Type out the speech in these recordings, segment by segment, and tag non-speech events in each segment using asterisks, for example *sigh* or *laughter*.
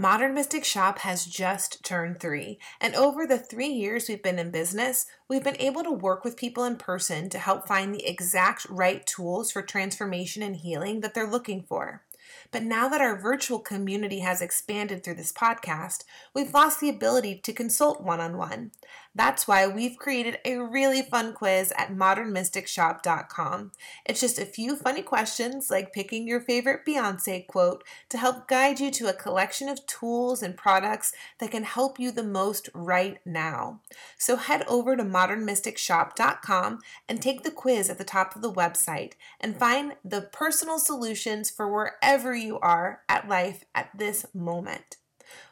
Modern Mystic Shop has just turned three, and over the three years we've been in business, we've been able to work with people in person to help find the exact right tools for transformation and healing that they're looking for. But now that our virtual community has expanded through this podcast, we've lost the ability to consult one on one. That's why we've created a really fun quiz at modernmysticshop.com. It's just a few funny questions like picking your favorite Beyonce quote to help guide you to a collection of tools and products that can help you the most right now. So head over to modernmysticshop.com and take the quiz at the top of the website and find the personal solutions for wherever you are at life at this moment.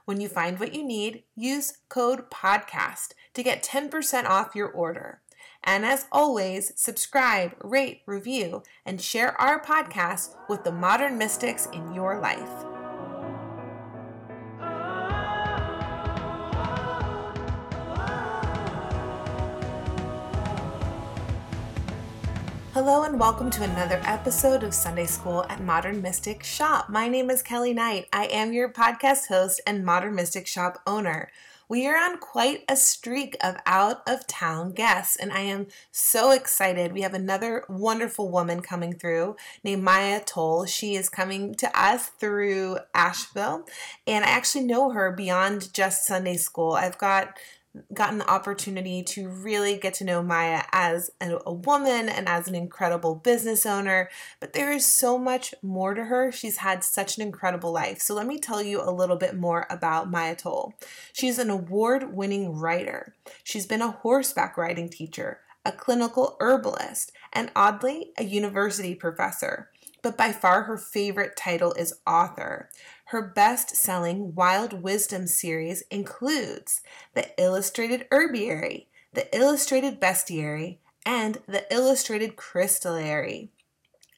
When you find what you need, use code PODCAST to get 10% off your order. And as always, subscribe, rate, review, and share our podcast with the modern mystics in your life. Hello and welcome to another episode of Sunday School at Modern Mystic Shop. My name is Kelly Knight. I am your podcast host and Modern Mystic Shop owner. We are on quite a streak of out of town guests, and I am so excited. We have another wonderful woman coming through named Maia Toll. She is coming to us through Asheville, and I actually know her beyond just Sunday school. I've got gotten the opportunity to really get to know Maia as a, a, woman and as an incredible business owner, but there is so much more to her. She's had such an incredible life. So let me tell you a little bit more about Maia Toll. She's an award winning writer, she's been a horseback riding teacher, a clinical herbalist, and oddly, a university professor but by far her favorite title is author. Her best selling Wild Wisdom series includes The Illustrated Herbiary, The Illustrated Bestiary, and The Illustrated Crystallary.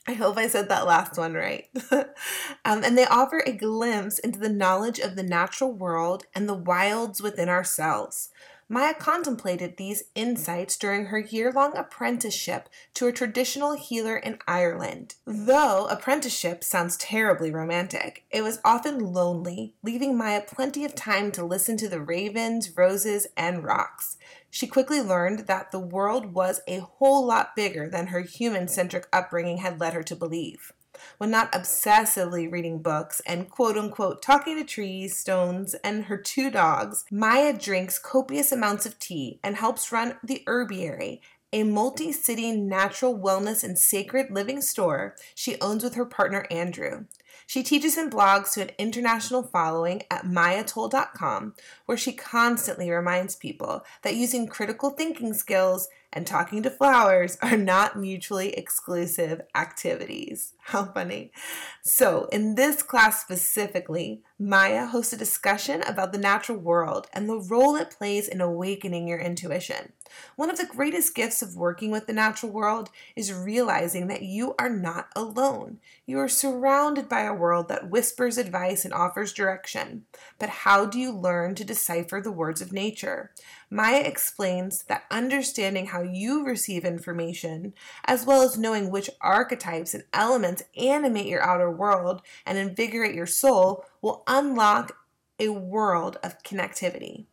I hope I said that last one right. *laughs* um, and they offer a glimpse into the knowledge of the natural world and the wilds within ourselves. Maia contemplated these insights during her year long apprenticeship to a traditional healer in Ireland. Though apprenticeship sounds terribly romantic, it was often lonely, leaving Maia plenty of time to listen to the ravens, roses, and rocks. She quickly learned that the world was a whole lot bigger than her human centric upbringing had led her to believe when not obsessively reading books and quote unquote talking to trees, stones, and her two dogs, Maia drinks copious amounts of tea and helps run the Herbiary, a multi city natural wellness and sacred living store she owns with her partner Andrew. She teaches and blogs to an international following at maiatoll.com, where she constantly reminds people that using critical thinking skills and talking to flowers are not mutually exclusive activities. How funny. So, in this class specifically, Maia hosts a discussion about the natural world and the role it plays in awakening your intuition. One of the greatest gifts of working with the natural world is realizing that you are not alone. You are surrounded by a world that whispers advice and offers direction. But how do you learn to decipher the words of nature? Maia explains that understanding how you receive information, as well as knowing which archetypes and elements animate your outer world and invigorate your soul, will unlock a world of connectivity.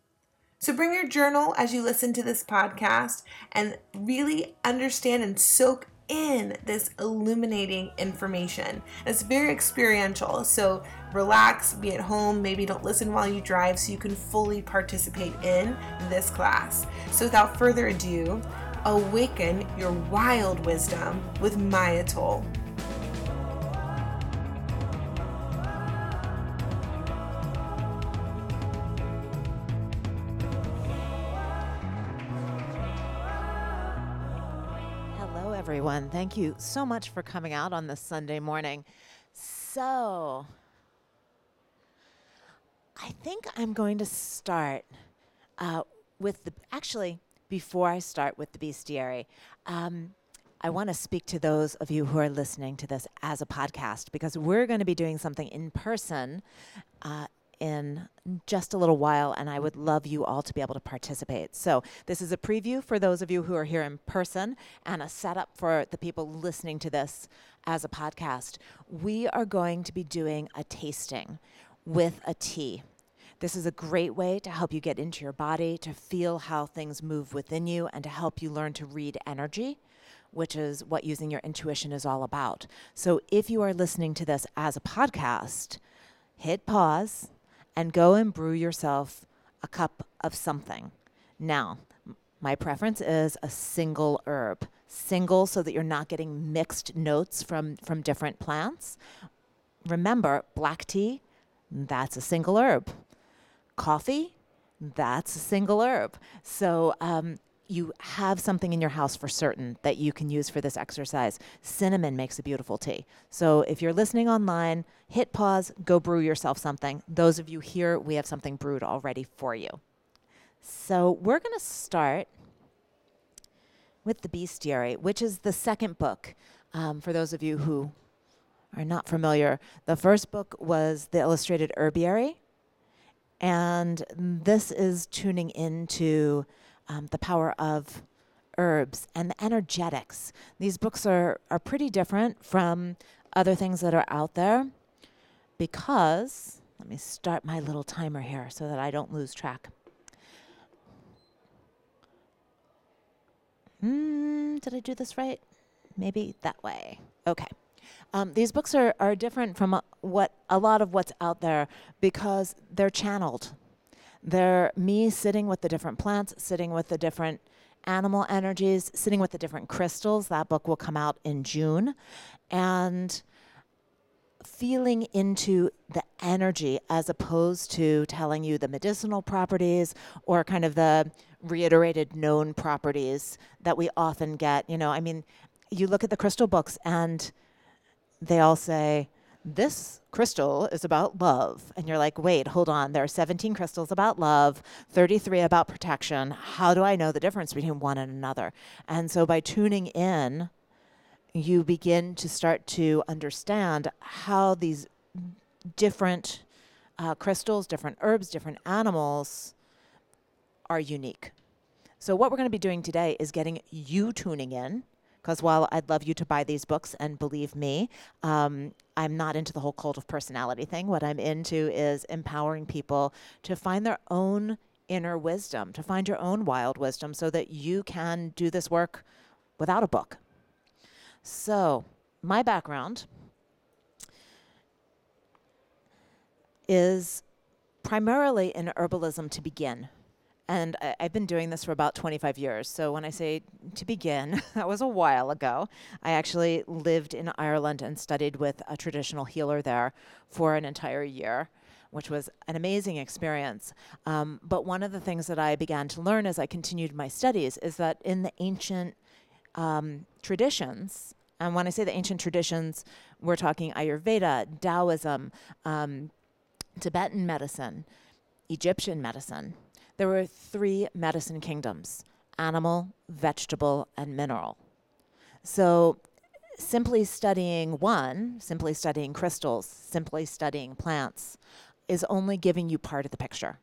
So bring your journal as you listen to this podcast and really understand and soak in this illuminating information. It's very experiential, so relax, be at home, maybe don't listen while you drive so you can fully participate in this class. So without further ado, awaken your wild wisdom with Maia Toll. Everyone. Thank you so much for coming out on this Sunday morning. So, I think I'm going to start uh, with the. Actually, before I start with the bestiary, um, I want to speak to those of you who are listening to this as a podcast because we're going to be doing something in person uh, in just a little while, and I would love you all to be able to participate. So, this is a preview for those of you who are here in person and a setup for the people listening to this as a podcast. We are going to be doing a tasting with a tea. This is a great way to help you get into your body, to feel how things move within you, and to help you learn to read energy, which is what using your intuition is all about. So if you are listening to this as a podcast, hit pause and go and brew yourself a cup of something. Now, my preference is a single herb. Single so that you're not getting mixed notes from, from different plants. Remember, black tea, that's a single herb. Coffee, that's a single herb. So um, you have something in your house for certain that you can use for this exercise. Cinnamon makes a beautiful tea. So if you're listening online, hit pause, go brew yourself something. Those of you here, we have something brewed already for you. So we're going to start with The Bestiary, which is the second book. Um, for those of you who are not familiar, the first book was The Illustrated Herbiary. And this is tuning into um, the power of herbs and the energetics. These books are, are pretty different from other things that are out there because, let me start my little timer here so that I don't lose track. Hmm, did I do this right? Maybe that way. Okay. Um, these books are, are different from uh, what a lot of what's out there because they're channeled. They're me sitting with the different plants, sitting with the different animal energies, sitting with the different crystals. That book will come out in June. And feeling into the energy as opposed to telling you the medicinal properties or kind of the reiterated known properties that we often get. You know, I mean, you look at the crystal books and they all say, this crystal is about love. And you're like, wait, hold on. There are 17 crystals about love, 33 about protection. How do I know the difference between one and another? And so by tuning in, you begin to start to understand how these different uh, crystals, different herbs, different animals are unique. So, what we're going to be doing today is getting you tuning in because while I'd love you to buy these books, and believe me, um, I'm not into the whole cult of personality thing. What I'm into is empowering people to find their own inner wisdom, to find your own wild wisdom so that you can do this work without a book. So, my background is primarily in herbalism to begin. And I, have been doing this for about 25 years. So when I say to begin, *laughs* that was a while ago. I actually lived in Ireland and studied with a traditional healer there for an entire year, which was an amazing experience. Um, but one of the things that I began to learn as I continued my studies is that in the ancient um, traditions, and when I say the ancient traditions, we're talking Ayurveda, Taoism, um, Tibetan medicine, Egyptian medicine there were three medicine kingdoms animal, vegetable, and mineral. So, simply studying one, simply studying crystals, simply studying plants, is only giving you part of the picture.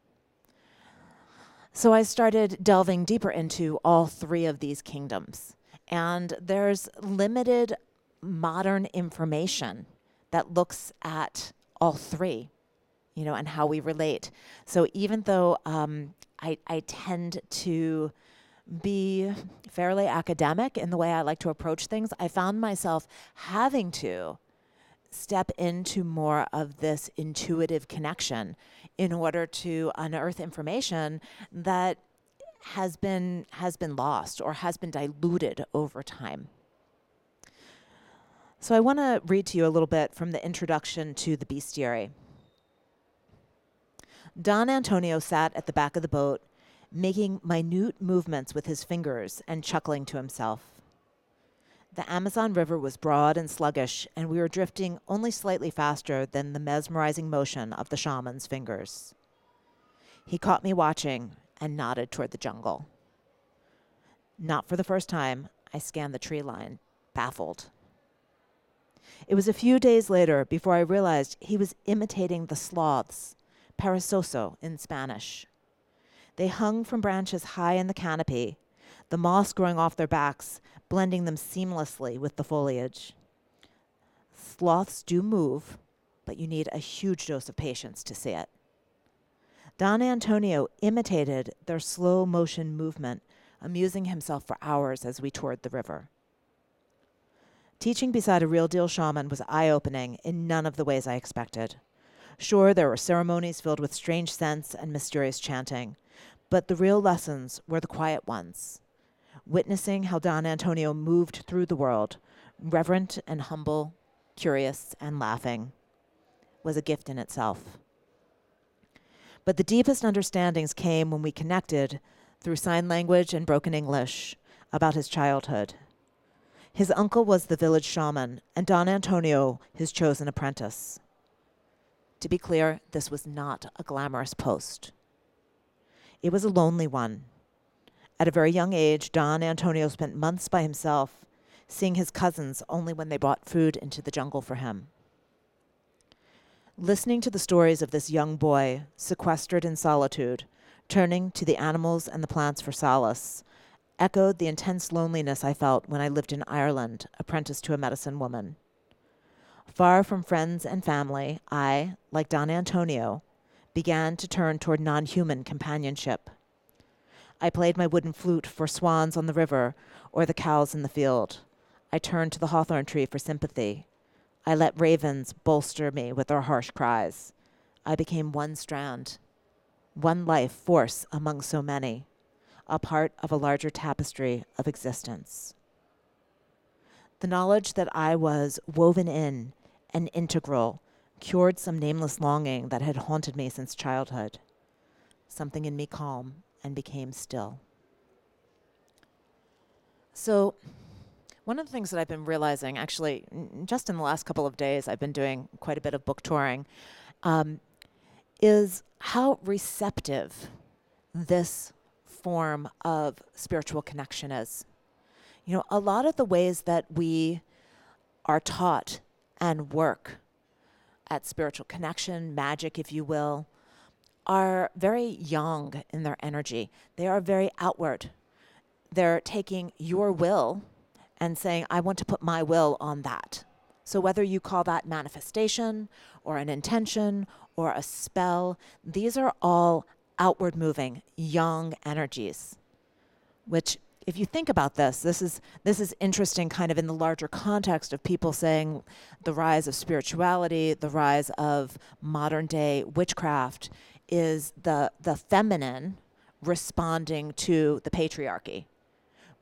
So, I started delving deeper into all three of these kingdoms. And there's limited modern information that looks at all three you know, and how we relate. So even though um, I, I tend to be fairly academic in the way I like to approach things, I found myself having to step into more of this intuitive connection in order to unearth information that has been has been lost or has been diluted over time. So I want to read to you a little bit from the introduction to the bestiary. Don Antonio sat at the back of the boat, making minute movements with his fingers and chuckling to himself. The Amazon River was broad and sluggish, and we were drifting only slightly faster than the mesmerizing motion of the shaman's fingers. He caught me watching and nodded toward the jungle. Not for the first time, I scanned the tree line, baffled. It was a few days later before I realized he was imitating the sloths perezoso in Spanish. They hung from branches high in the canopy, the moss growing off their backs, blending them seamlessly with the foliage. Sloths do move, but you need a huge dose of patience to see it. Don Antonio imitated their slow motion movement, amusing himself for hours as we toured the river. Teaching beside a real deal shaman was eye opening in none of the ways I expected. Sure, there were ceremonies filled with strange scents and mysterious chanting, but the real lessons were the quiet ones. Witnessing how Don Antonio moved through the world, reverent and humble, curious and laughing, was a gift in itself. But the deepest understandings came when we connected through sign language and broken English about his childhood. His uncle was the village shaman, and Don Antonio his chosen apprentice. To be clear, this was not a glamorous post. It was a lonely one. At a very young age, Don Antonio spent months by himself, seeing his cousins only when they brought food into the jungle for him. Listening to the stories of this young boy, sequestered in solitude, turning to the animals and the plants for solace, echoed the intense loneliness I felt when I lived in Ireland, apprenticed to a medicine woman. Far from friends and family, I, like Don Antonio, began to turn toward non human companionship. I played my wooden flute for swans on the river or the cows in the field. I turned to the hawthorn tree for sympathy. I let ravens bolster me with their harsh cries. I became one strand, one life force among so many, a part of a larger tapestry of existence. The knowledge that I was woven in and integral cured some nameless longing that had haunted me since childhood. Something in me calmed and became still. So, one of the things that I've been realizing, actually, just in the last couple of days, I've been doing quite a bit of book touring, um, is how receptive this form of spiritual connection is. You know, a lot of the ways that we are taught and work at spiritual connection, magic, if you will, are very yang in their energy. They are very outward. They're taking your will and saying, I want to put my will on that. So, whether you call that manifestation or an intention or a spell, these are all outward moving, yang energies, which if you think about this, this is this is interesting kind of in the larger context of people saying the rise of spirituality, the rise of modern day witchcraft is the the feminine responding to the patriarchy.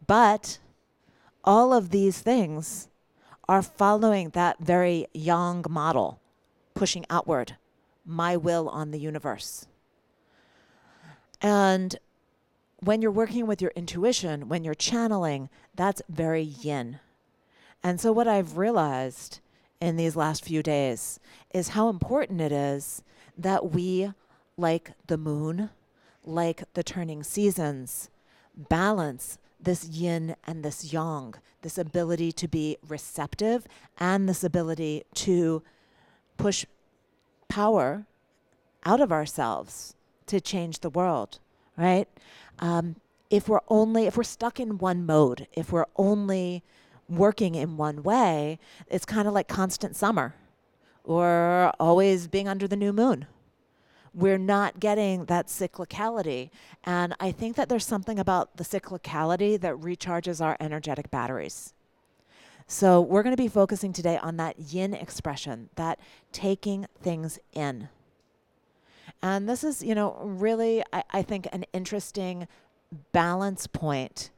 But all of these things are following that very yang model, pushing outward, my will on the universe. And when you're working with your intuition, when you're channeling, that's very yin. And so, what I've realized in these last few days is how important it is that we, like the moon, like the turning seasons, balance this yin and this yang, this ability to be receptive and this ability to push power out of ourselves to change the world, right? Um, if we're only, if we're stuck in one mode, if we're only working in one way, it's kind of like constant summer or always being under the new moon we're not getting that cyclicality. And I think that there's something about the cyclicality that recharges our energetic batteries. So we're going to be focusing today on that yin expression, that taking things in. And this is, you know, really, I, I think, an interesting balance point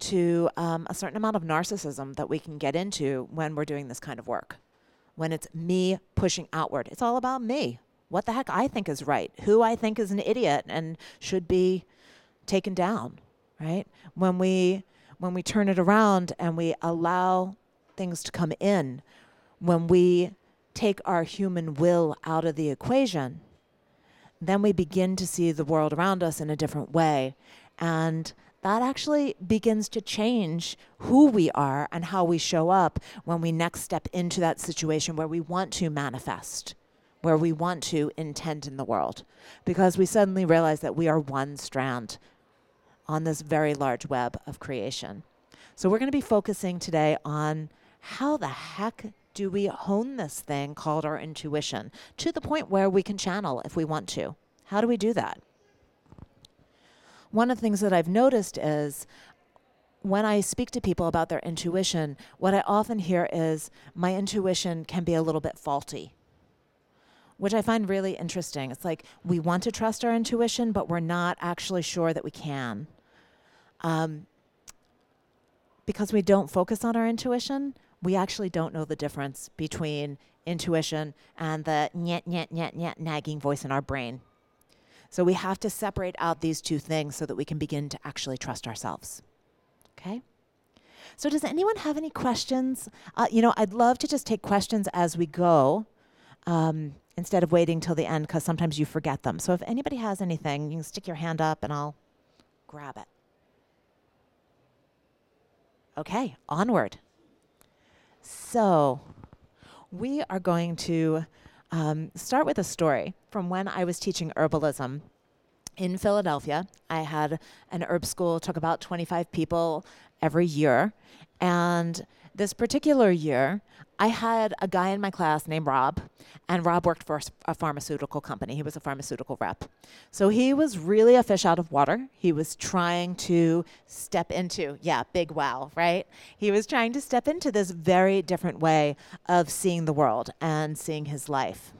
to um, a certain amount of narcissism that we can get into when we're doing this kind of work. When it's me pushing outward, it's all about me what the heck I think is right, who I think is an idiot and should be taken down, right? When we when we turn it around and we allow things to come in, when we take our human will out of the equation, then we begin to see the world around us in a different way. And that actually begins to change who we are and how we show up when we next step into that situation where we want to manifest where we want to intend in the world because we suddenly realize that we are one strand on this very large web of creation. So, we're going to be focusing today on how the heck do we hone this thing called our intuition to the point where we can channel if we want to? How do we do that? One of the things that I've noticed is when I speak to people about their intuition, what I often hear is my intuition can be a little bit faulty, which I find really interesting. It's like we want to trust our intuition, but we're not actually sure that we can. Um, because we don't focus on our intuition, we actually don't know the difference between intuition and the nyet, nyet, nyet, nyet nagging voice in our brain. So we have to separate out these two things so that we can begin to actually trust ourselves. Okay? So, does anyone have any questions? Uh, you know, I'd love to just take questions as we go um, instead of waiting till the end because sometimes you forget them. So, if anybody has anything, you can stick your hand up and I'll grab it. Okay, onward. So, we are going to um, start with a story from when I was teaching herbalism in Philadelphia. I had an herb school, took about 25 people every year. And this particular year, I had a guy in my class named Rob, and Rob worked for a pharmaceutical company. He was a pharmaceutical rep. So he was really a fish out of water. He was trying to step into, yeah, big wow, right? He was trying to step into this very different way of seeing the world and seeing his life.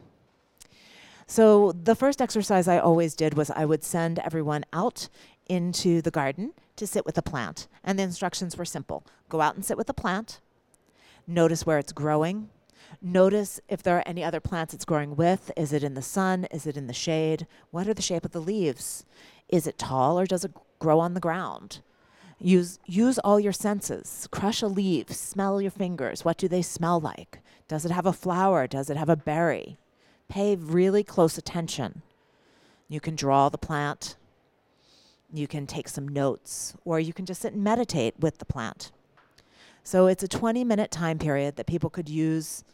So the first exercise I always did was I would send everyone out into the garden to sit with a plant. And the instructions were simple go out and sit with a plant, notice where it's growing. Notice if there are any other plants it's growing with. Is it in the sun? Is it in the shade? What are the shape of the leaves? Is it tall or does it grow on the ground? Use, use all your senses. Crush a leaf, smell your fingers. What do they smell like? Does it have a flower? Does it have a berry? Pay really close attention. You can draw the plant, you can take some notes, or you can just sit and meditate with the plant. So it's a 20 minute time period that people could use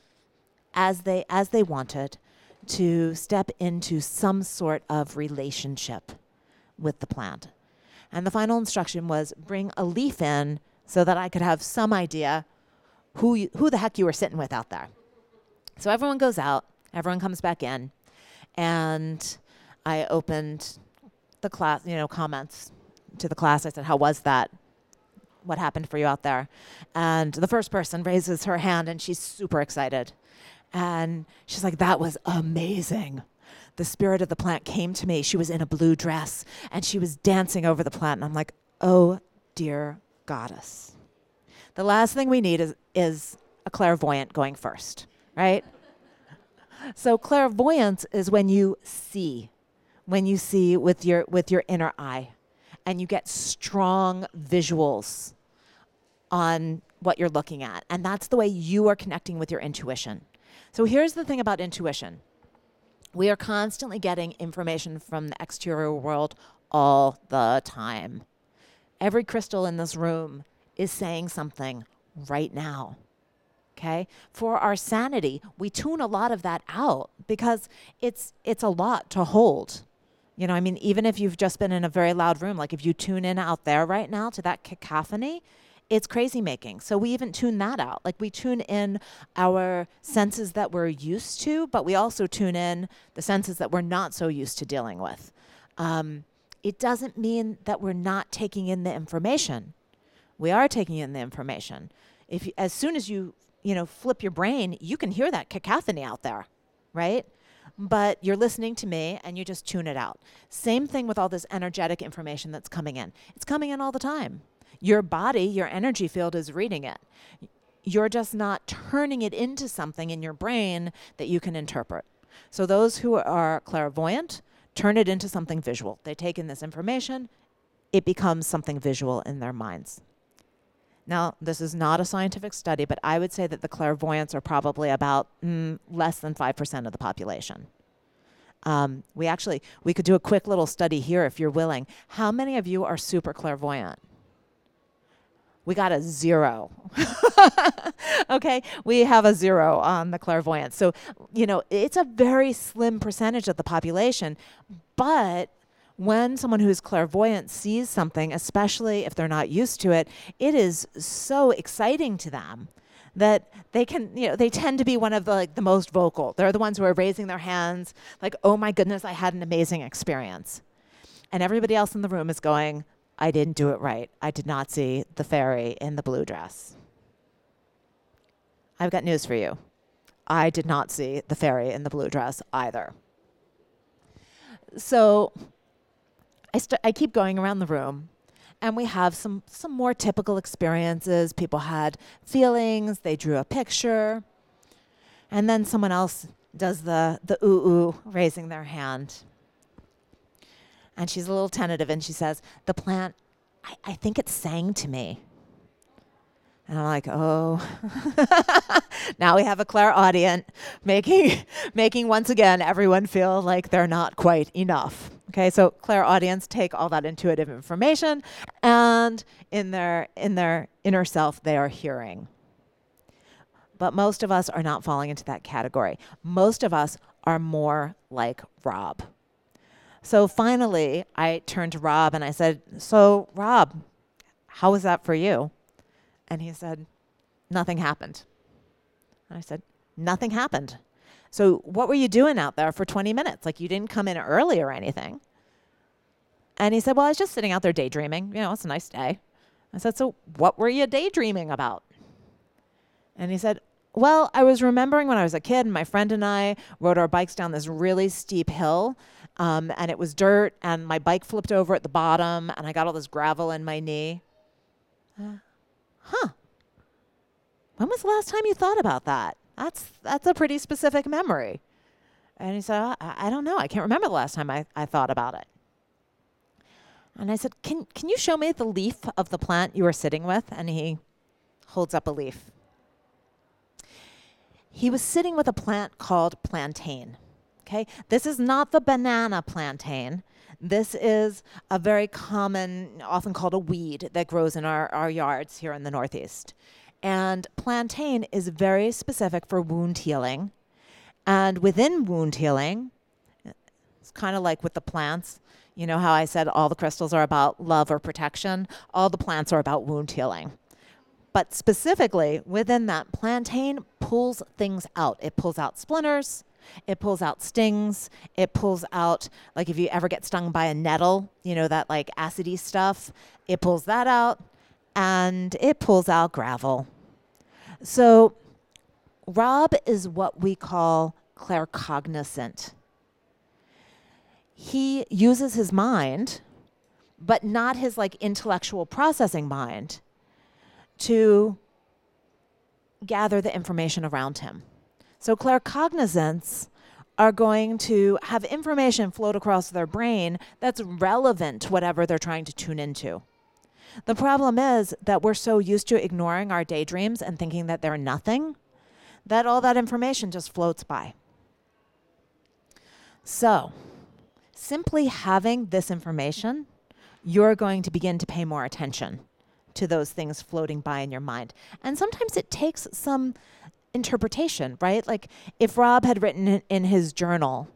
as they as they wanted to step into some sort of relationship with the plant. And the final instruction was bring a leaf in so that I could have some idea who you, who the heck you were sitting with out there. So everyone goes out, everyone comes back in, and I opened the class, you know, comments to the class. I said, How was that? What happened for you out there? And the first person raises her hand and she's super excited. And she's like, That was amazing. The spirit of the plant came to me. She was in a blue dress and she was dancing over the plant. And I'm like, Oh, dear goddess. The last thing we need is, is a clairvoyant going first, right? so, clairvoyance is when you see when you see with your with your inner eye and you get strong visuals on what you're looking at. And that's the way you are connecting with your intuition. So here's the thing about intuition. We are constantly getting information from the exterior world all the time. Every crystal in this room is saying something right now okay? For our sanity we tune a lot of that out because it's it's a lot to hold you know, I mean, even if you've just been in a very loud room, like if you tune in out there right now to that cacophony, it's crazy making. So we even tune that out. Like we tune in our senses that we're used to, but we also tune in the senses that we're not so used to dealing with. Um, it doesn't mean that we're not taking in the information. We are taking in the information. If as soon as you you know flip your brain, you can hear that cacophony out there, right? But you're listening to me and you just tune it out. Same thing with all this energetic information that's coming in. It's coming in all the time. Your body, your energy field is reading it. You're just not turning it into something in your brain that you can interpret. So, those who are clairvoyant turn it into something visual. They take in this information, it becomes something visual in their minds. Now, this is not a scientific study, but I would say that the clairvoyants are probably about mm, less than 5% of the population. Um, we actually, we could do a quick little study here if you're willing. How many of you are super clairvoyant? We got a zero. *laughs* okay, we have a zero on the clairvoyance. So, you know, it's a very slim percentage of the population, but when someone who's clairvoyant sees something, especially if they're not used to it, it is so exciting to them that they can, you know, they tend to be one of the like the most vocal. They're the ones who are raising their hands, like, "Oh my goodness, I had an amazing experience," and everybody else in the room is going, "I didn't do it right. I did not see the fairy in the blue dress." I've got news for you. I did not see the fairy in the blue dress either. So I, st- I keep going around the room and we have some, some more typical experiences. People had feelings, they drew a picture, and then someone else does the, the ooh ooh, raising their hand. And she's a little tentative and she says, The plant, I, I think it sang to me. And I'm like, oh, *laughs* now we have a clairaudient making, making once again everyone feel like they're not quite enough. Okay, so clairaudients take all that intuitive information, and in their in their inner self, they are hearing. But most of us are not falling into that category. Most of us are more like Rob. So finally, I turned to Rob and I said, "So, Rob, how was that for you?" And he said, Nothing happened. And I said, Nothing happened. So what were you doing out there for 20 minutes? Like you didn't come in early or anything. And he said, Well, I was just sitting out there daydreaming. You know, it's a nice day. I said, So what were you daydreaming about? And he said, Well, I was remembering when I was a kid and my friend and I rode our bikes down this really steep hill. Um, and it was dirt, and my bike flipped over at the bottom, and I got all this gravel in my knee. Uh, huh, when was the last time you thought about that? That's that's a pretty specific memory. And he said, I, I don't know. I can't remember the last time I, I thought about it. And I said, can, can you show me the leaf of the plant you were sitting with? And he holds up a leaf. He was sitting with a plant called plantain. Okay, this is not the banana plantain. This is a very common, often called a weed that grows in our, our yards here in the Northeast. And plantain is very specific for wound healing. And within wound healing, it's kind of like with the plants. You know how I said all the crystals are about love or protection? All the plants are about wound healing. But specifically within that, plantain pulls things out. It pulls out splinters, it pulls out stings. It pulls out, like if you ever get stung by a nettle, you know, that like acidy stuff, it pulls that out and it pulls out gravel. So, Rob is what we call claircognizant. He uses his mind, but not his like intellectual processing mind, to gather the information around him. So claircognizants are going to have information float across their brain that's relevant to whatever they're trying to tune into. The problem is that we're so used to ignoring our daydreams and thinking that they're nothing that all that information just floats by. So, simply having this information, you're going to begin to pay more attention to those things floating by in your mind. And sometimes it takes some interpretation, right? Like if Rob had written in his journal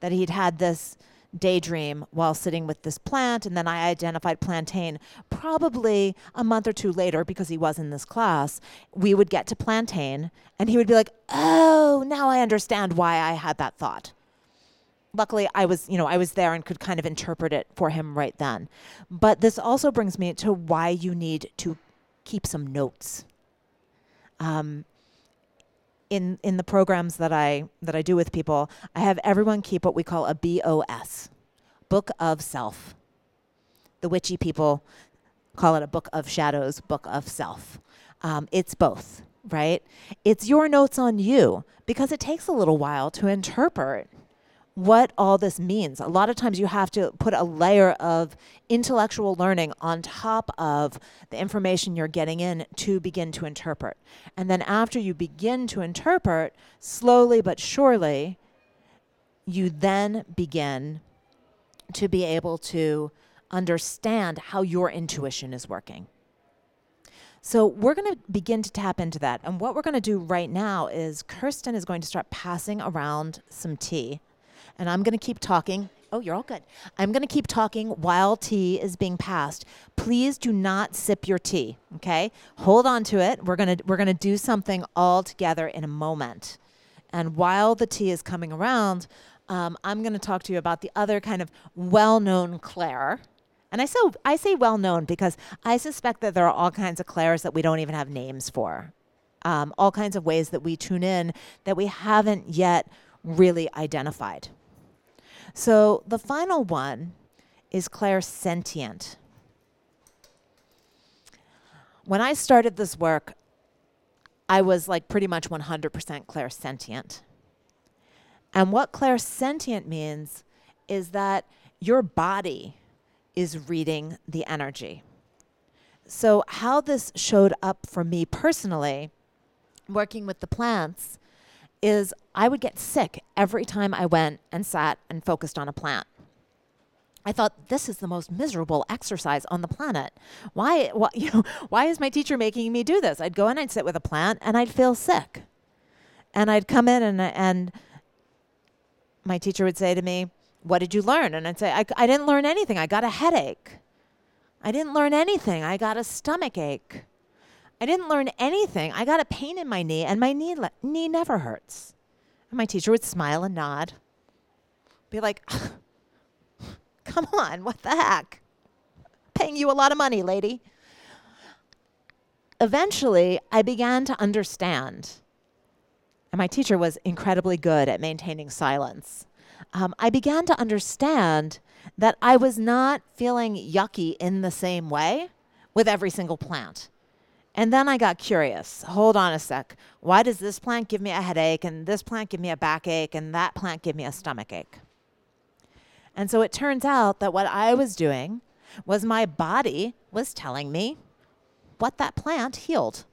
that he'd had this daydream while sitting with this plant, and then I identified plantain. Probably a month or two later, because he was in this class, we would get to plantain, and he would be like, "Oh, now I understand why I had that thought." Luckily, I was, you know, I was there and could kind of interpret it for him right then. But this also brings me to why you need to keep some notes. Um, in in the programs that I that I do with people, I have everyone keep what we call a BOS, book of self. The witchy people call it a book of shadows, book of self. Um, it's both, right? It's your notes on you because it takes a little while to interpret what all this means. A lot of times you have to put a layer of intellectual learning on top of the information you're getting in to begin to interpret. And then after you begin to interpret, slowly but surely, you then begin to be able to understand how your intuition is working. So, we're going to begin to tap into that. And what we're going to do right now is Kirsten is going to start passing around some tea and I'm going to keep talking Oh, you're all good. I'm going to keep talking while tea is being passed. Please do not sip your tea, okay? Hold on to it. We're going to we're going to do something all together in a moment. And while the tea is coming around, um, I'm going to talk to you about the other kind of well-known clair. And I so I say well-known because I suspect that there are all kinds of clairs that we don't even have names for. Um, all kinds of ways that we tune in that we haven't yet really identified. So the final one is clairsentient. When I started this work, I was like pretty much 100% clairsentient. And what clairsentient means is that your body is reading the energy. So, how this showed up for me personally, working with the plants, is I would get sick every time I went and sat and focused on a plant. I thought this is the most miserable exercise on the planet. Why, why, *laughs* you know, why is my teacher making me do this? I'd go in, I'd sit with a plant, and I'd feel sick. And I'd come in, and and my teacher would say to me, "What did you learn?" And I'd say, "I, I didn't learn anything. I got a headache. I didn't learn anything. I got a stomach ache." I didn't learn anything. I got a pain in my knee, and my knee, le- knee never hurts. And my teacher would smile and nod, be like, *laughs* come on, what the heck? Paying you a lot of money, lady. Eventually, I began to understand, and my teacher was incredibly good at maintaining silence. Um, I began to understand that I was not feeling yucky in the same way with every single plant. And then I got curious. Hold on a sec. Why does this plant give me a headache and this plant give me a backache and that plant give me a stomach ache? And so it turns out that what I was doing was my body was telling me what that plant healed,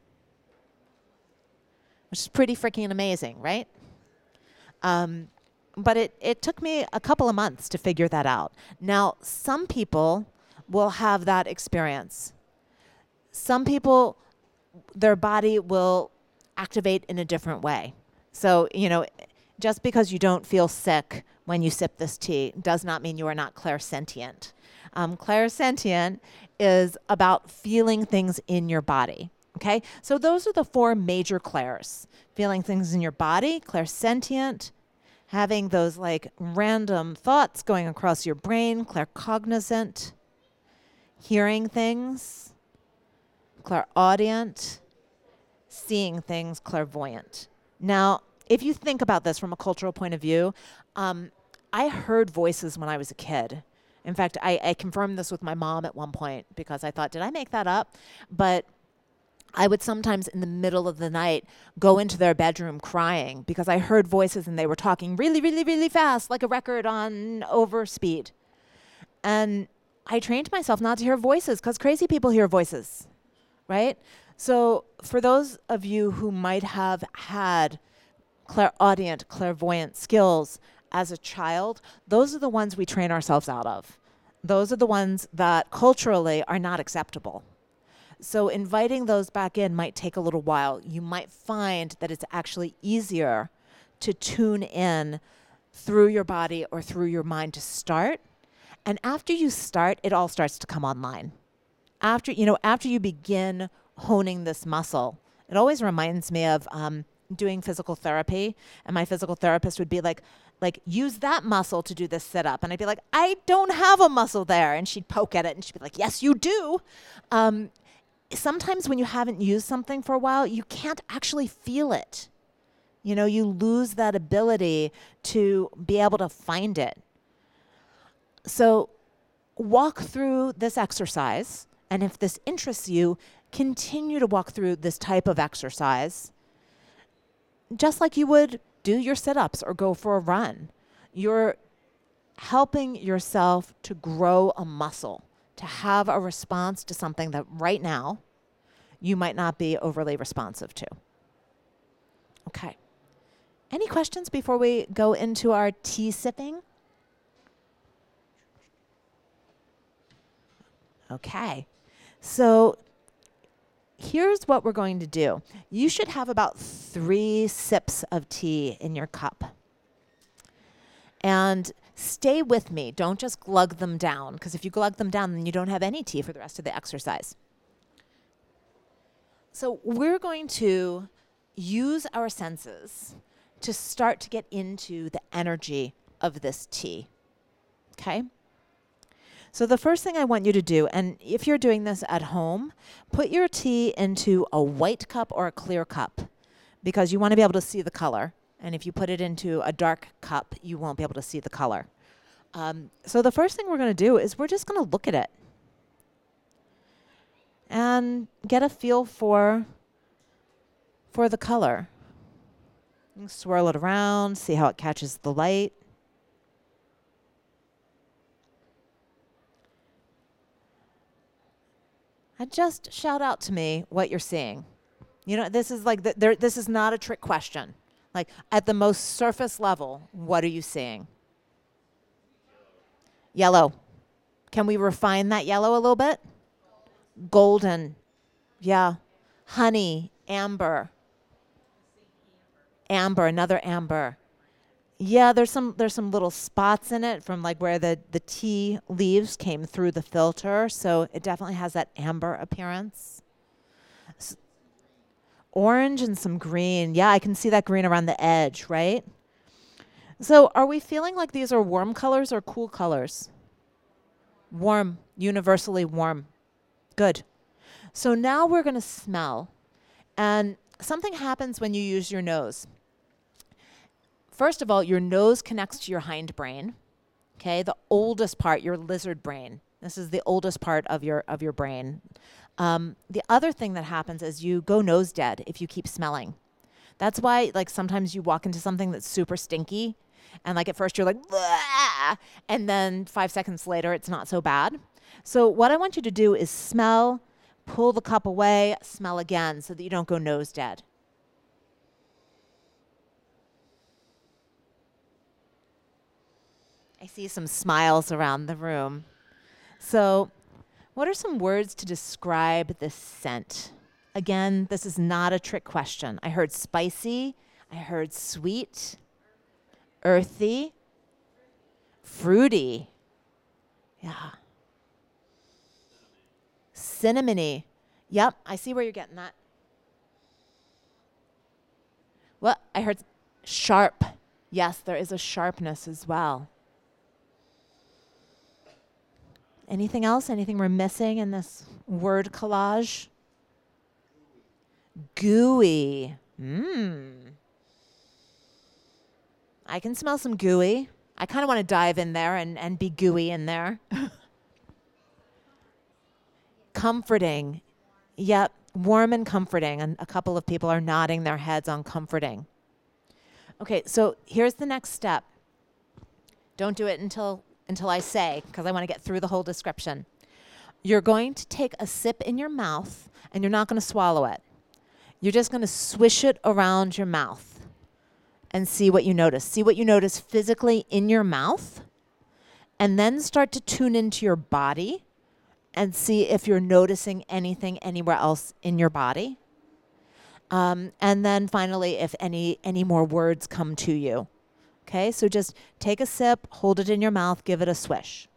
which is pretty freaking amazing, right? Um, but it, it took me a couple of months to figure that out. Now, some people will have that experience. Some people their body will activate in a different way. So, you know, just because you don't feel sick when you sip this tea does not mean you are not clairsentient. Um, clairsentient is about feeling things in your body. Okay, so those are the four major clairs feeling things in your body, clairsentient, having those like random thoughts going across your brain, claircognizant, hearing things, clairaudient, seeing things clairvoyant. Now, if you think about this from a cultural point of view, um, I heard voices when I was a kid. In fact, I, I confirmed this with my mom at one point because I thought, did I make that up? But I would sometimes in the middle of the night go into their bedroom crying because I heard voices and they were talking really, really, really fast, like a record on overspeed. And I trained myself not to hear voices because crazy people hear voices right? So, for those of you who might have had clairaudient, clairvoyant skills as a child, those are the ones we train ourselves out of. Those are the ones that culturally are not acceptable. So, inviting those back in might take a little while. You might find that it's actually easier to tune in through your body or through your mind to start. And after you start, it all starts to come online after you know after you begin honing this muscle it always reminds me of um, doing physical therapy and my physical therapist would be like like use that muscle to do this sit up and i'd be like i don't have a muscle there. And she'd poke at it and she'd be like yes you do. Um, sometimes when you haven't used something for a while you can't actually feel it. You know you lose that ability to be able to find it. So walk through this exercise and if this interests you, continue to walk through this type of exercise just like you would do your sit ups or go for a run. You're helping yourself to grow a muscle, to have a response to something that right now you might not be overly responsive to. Okay. Any questions before we go into our tea sipping? Okay. So here's what we're going to do. You should have about three sips of tea in your cup. And stay with me. Don't just glug them down, because if you glug them down, then you don't have any tea for the rest of the exercise. So, we're going to use our senses to start to get into the energy of this tea. Okay? So, the first thing I want you to do, and if you're doing this at home, put your tea into a white cup or a clear cup because you want to be able to see the color. And if you put it into a dark cup, you won't be able to see the color. Um, so, the first thing we're going to do is we're just going to look at it and get a feel for for the color. Swirl it around, see how it catches the light. And just shout out to me what you're seeing. You know, this is like, the, there, this is not a trick question. Like, at the most surface level, what are you seeing? Yellow. Can we refine that yellow a little bit? Golden. Yeah. Honey, amber. Amber, another amber. Yeah, there's some there's some little spots in it from like where the the tea leaves came through the filter, so it definitely has that amber appearance. S- orange and some green. Yeah, I can see that green around the edge, right? So, are we feeling like these are warm colors or cool colors? Warm, universally warm. Good. So now we're going to smell. And something happens when you use your nose. First of all, your nose connects to your hindbrain. Okay, the oldest part, your lizard brain. This is the oldest part of your of your brain. Um, the other thing that happens is you go nose dead if you keep smelling. That's why, like, sometimes you walk into something that's super stinky, and like at first you're like, Bleh! and then five seconds later it's not so bad. So what I want you to do is smell, pull the cup away, smell again, so that you don't go nose dead. I see some smiles around the room. So, what are some words to describe this scent? Again, this is not a trick question. I heard spicy, I heard sweet, earthy, fruity. Yeah. Cinnamony. Yep, I see where you're getting that. Well, I heard sharp. Yes, there is a sharpness as well. Anything else? Anything we're missing in this word collage? Gooey. Mmm. I can smell some gooey. I kind of want to dive in there and, and be gooey in there. *laughs* comforting. Yep, warm and comforting. And a couple of people are nodding their heads on comforting. Okay, so here's the next step. Don't do it until until I say, because I want to get through the whole description. You're going to take a sip in your mouth and you're not going to swallow it. You're just going to swish it around your mouth and see what you notice. See what you notice physically in your mouth, and then start to tune into your body and see if you're noticing anything anywhere else in your body. Um, and then finally, if any any more words come to you. Okay, so just take a sip, hold it in your mouth, give it a swish.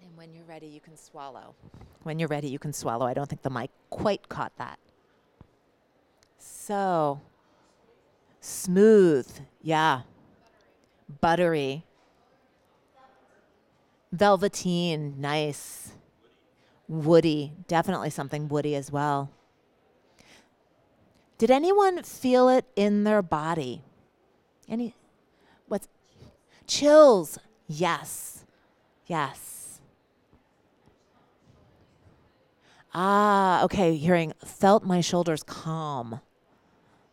And when you're ready, you can swallow. When you're ready, you can swallow. I don't think the mic quite caught that. So, smooth. Yeah buttery. Velveteen, nice. Woody, definitely something woody as well. Did anyone feel it in their body? Any what's chills? Yes. Yes. Ah, okay, hearing felt my shoulders calm.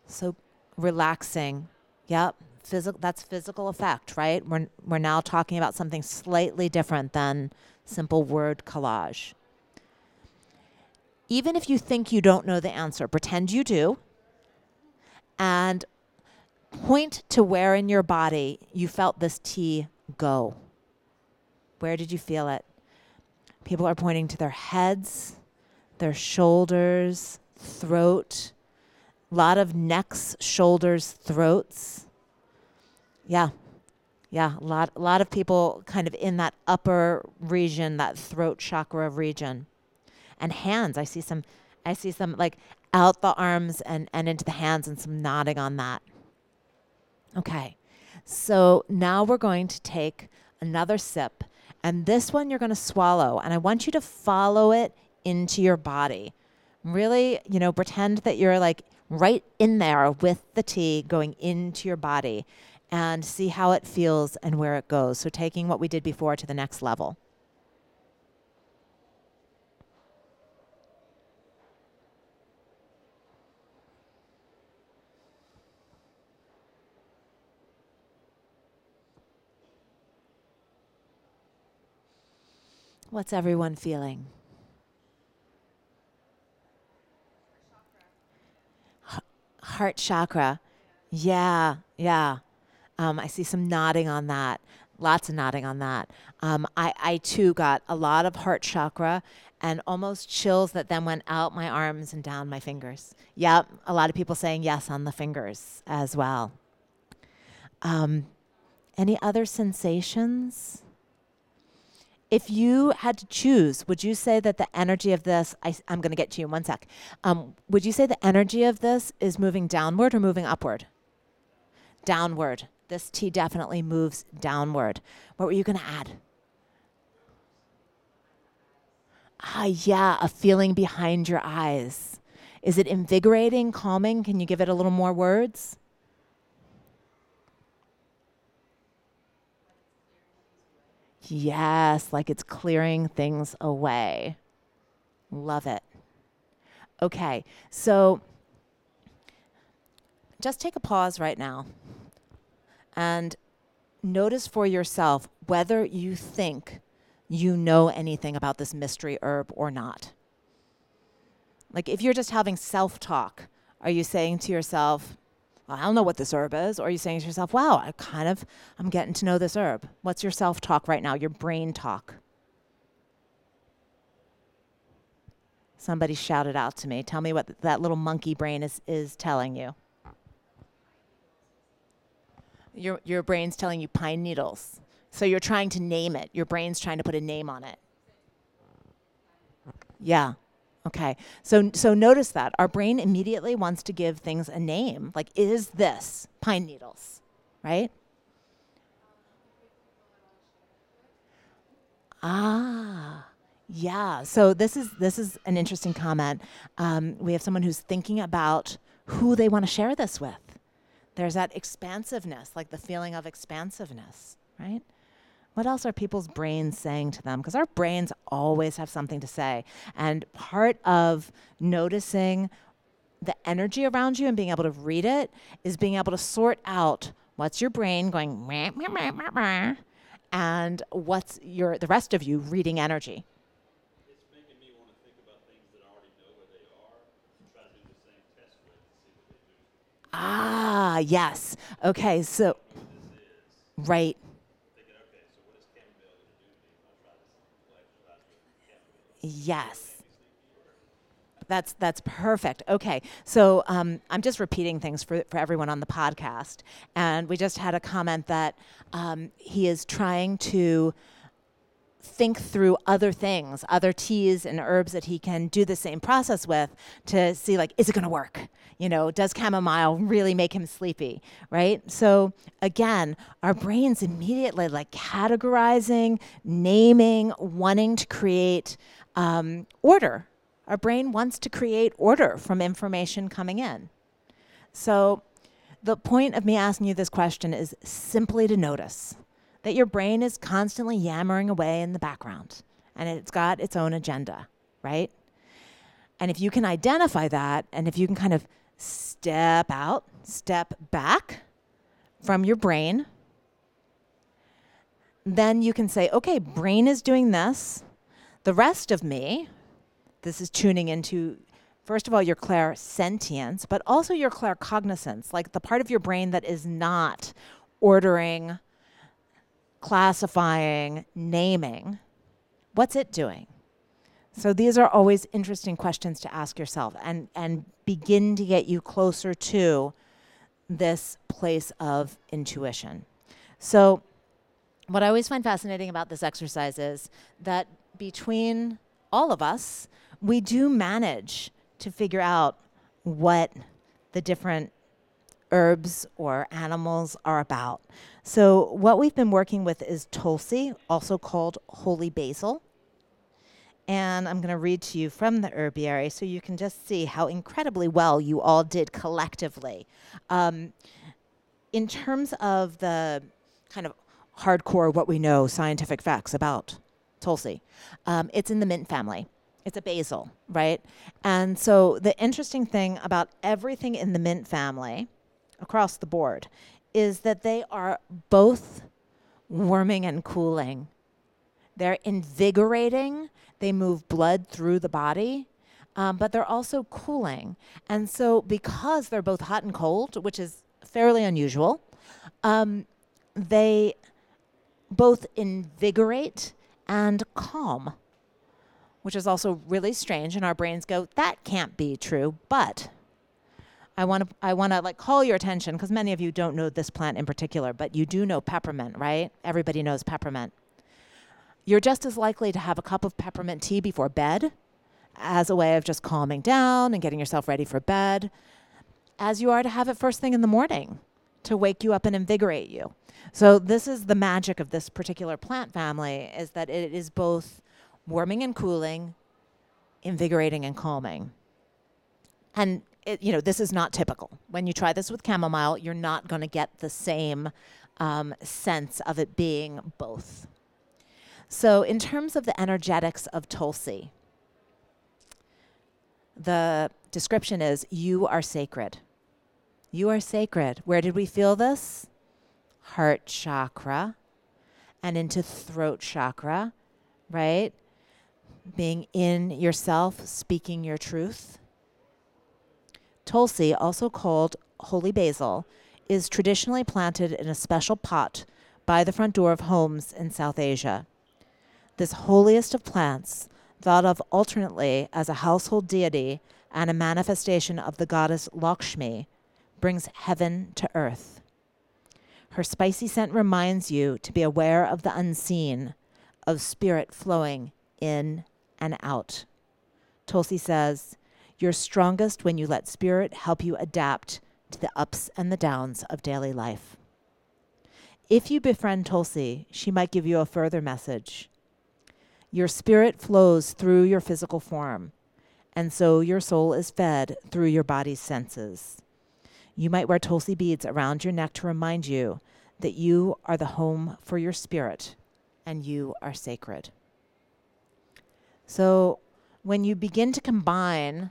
So relaxing. Yep physical that's physical effect, right? We're we're now talking about something slightly different than simple word collage. Even if you think you don't know the answer, pretend you do and point to where in your body you felt this tea go. Where did you feel it? People are pointing to their heads, their shoulders, throat. A lot of necks, shoulders, throats. Yeah. Yeah, a lot a lot of people kind of in that upper region, that throat chakra region. And hands, I see some I see some like out the arms and, and into the hands and some nodding on that. Okay. So now we're going to take another sip. And this one you're going to swallow. And I want you to follow it into your body. Really, you know, pretend that you're like right in there with the tea going into your body and see how it feels and where it goes. So taking what we did before to the next level. What's everyone feeling? Heart chakra. Yeah, yeah. Um, I see some nodding on that. Lots of nodding on that. Um, I, I too got a lot of heart chakra and almost chills that then went out my arms and down my fingers. Yep, a lot of people saying yes on the fingers as well. Um, any other sensations? if you had to choose, would you say that the energy of this, I, am going to get to you in one sec. Um, would you say the energy of this is moving downward or moving upward? Downward. This tea definitely moves downward. What were you going to add? Ah, yeah, a feeling behind your eyes. Is it invigorating, calming? Can you give it a little more words? Yes, like it's clearing things away. Love it. Okay, so just take a pause right now and notice for yourself whether you think you know anything about this mystery herb or not. Like if you're just having self talk, are you saying to yourself, I don't know what this herb is. Or are you saying to yourself, wow, I kind of, I'm getting to know this herb. What's your self talk right now, your brain talk? Somebody shouted out to me. Tell me what that little monkey brain is, is telling you. Your, your brain's telling you pine needles. So you're trying to name it. Your brain's trying to put a name on it. Yeah. Okay. So so notice that our brain immediately wants to give things a name. Like is this pine needles, right? Ah. Yeah. So this is this is an interesting comment. Um, we have someone who's thinking about who they want to share this with. There's that expansiveness, like the feeling of expansiveness, right? what else are people's brains saying to them? Because our brains always have something to say. And part of noticing the energy around you and being able to read it is being able to sort out what's your brain going and what's your the rest of you reading energy. Ah, yes. Okay, so right. Yes. That's that's perfect. Okay, so um, I'm just repeating things for for everyone on the podcast, and we just had a comment that um, he is trying to think through other things, other teas and herbs that he can do the same process with to see like, is it going to work? You know, does chamomile really make him sleepy? Right. So again, our brains immediately like categorizing, naming, wanting to create um, order. Our brain wants to create order from information coming in. So, the point of me asking you this question is simply to notice that your brain is constantly yammering away in the background and it's got its own agenda, right? And if you can identify that and if you can kind of step out, step back from your brain, then you can say, okay, brain is doing this. The rest of me, this is tuning into, first of all, your clairsentience, but also your claircognizance, like the part of your brain that is not ordering classifying, naming, what's it doing? So these are always interesting questions to ask yourself and, and begin to get you closer to this place of intuition. So, what I always find fascinating about this exercise is that between all of us, we do manage to figure out what the different herbs or animals are about. So, what we've been working with is Tulsi, also called holy basil. And I'm going to read to you from the herbiary so you can just see how incredibly well you all did collectively. Um, in terms of the kind of hardcore, what we know, scientific facts about Tulsi, um, it's in the mint family. It's a basil, right? And so the interesting thing about everything in the mint family across the board is that they are both warming and cooling. They're invigorating, they move blood through the body, um, but they're also cooling. And so, because they're both hot and cold, which is fairly unusual, um, they both invigorate and calm, which is also really strange. And our brains go, that can't be true. But I want to I want to like call your attention because many of you don't know this plant in particular, but you do know peppermint, right? Everybody knows peppermint. You're just as likely to have a cup of peppermint tea before bed as a way of just calming down and getting yourself ready for bed as you are to have it first thing in the morning to wake you up and invigorate you. So this is the magic of this particular plant family is that it is both warming and cooling, invigorating and calming. And it, you know, this is not typical. When you try this with chamomile, you're not going to get the same um, sense of it being both. So, in terms of the energetics of Tulsi, the description is you are sacred. You are sacred. Where did we feel this? Heart chakra and into throat chakra, right? Being in yourself, speaking your truth. Tulsi, also called holy basil, is traditionally planted in a special pot by the front door of homes in South Asia. This holiest of plants, thought of alternately as a household deity and a manifestation of the goddess Lakshmi, brings heaven to earth. Her spicy scent reminds you to be aware of the unseen, of spirit flowing in and out. Tulsi says, you're strongest when you let spirit help you adapt to the ups and the downs of daily life. If you befriend Tulsi, she might give you a further message. Your spirit flows through your physical form, and so your soul is fed through your body's senses. You might wear Tulsi beads around your neck to remind you that you are the home for your spirit and you are sacred. So, when you begin to combine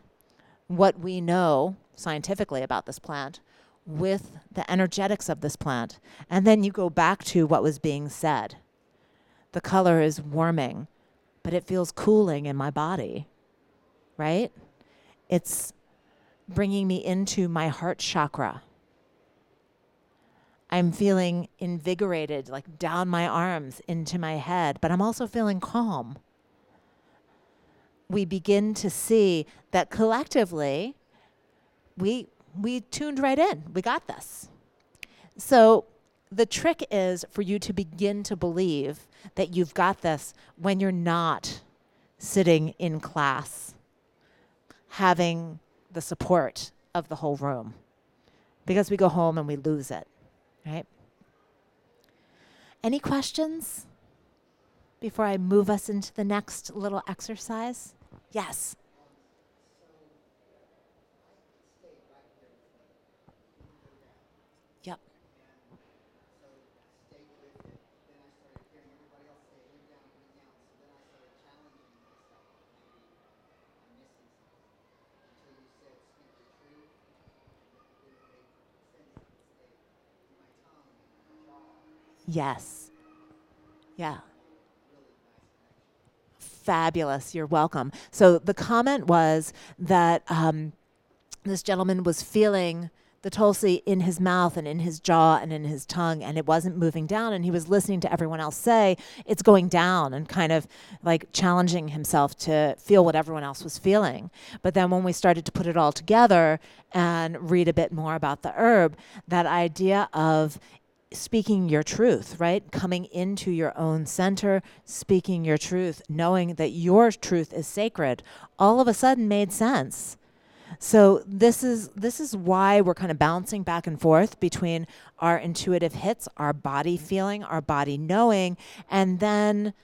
what we know scientifically about this plant with the energetics of this plant. And then you go back to what was being said. The color is warming, but it feels cooling in my body, right? It's bringing me into my heart chakra. I'm feeling invigorated, like down my arms into my head, but I'm also feeling calm we begin to see that collectively we we tuned right in. We got this. So the trick is for you to begin to believe that you've got this when you're not sitting in class having the support of the whole room. Because we go home and we lose it, right? Any questions before I move us into the next little exercise? Yes. Yes. Yeah fabulous. You're welcome. So the comment was that um, this gentleman was feeling the Tulsi in his mouth and in his jaw and in his tongue, and it wasn't moving down. And he was listening to everyone else say it's going down and kind of like challenging himself to feel what everyone else was feeling. But then when we started to put it all together and read a bit more about the herb, that idea of speaking your truth, right? Coming into your own center, speaking your truth, knowing that your truth is sacred, all of a sudden made sense. So this is this is why we're kind of bouncing back and forth between our intuitive hits, our body feeling, our body knowing, and then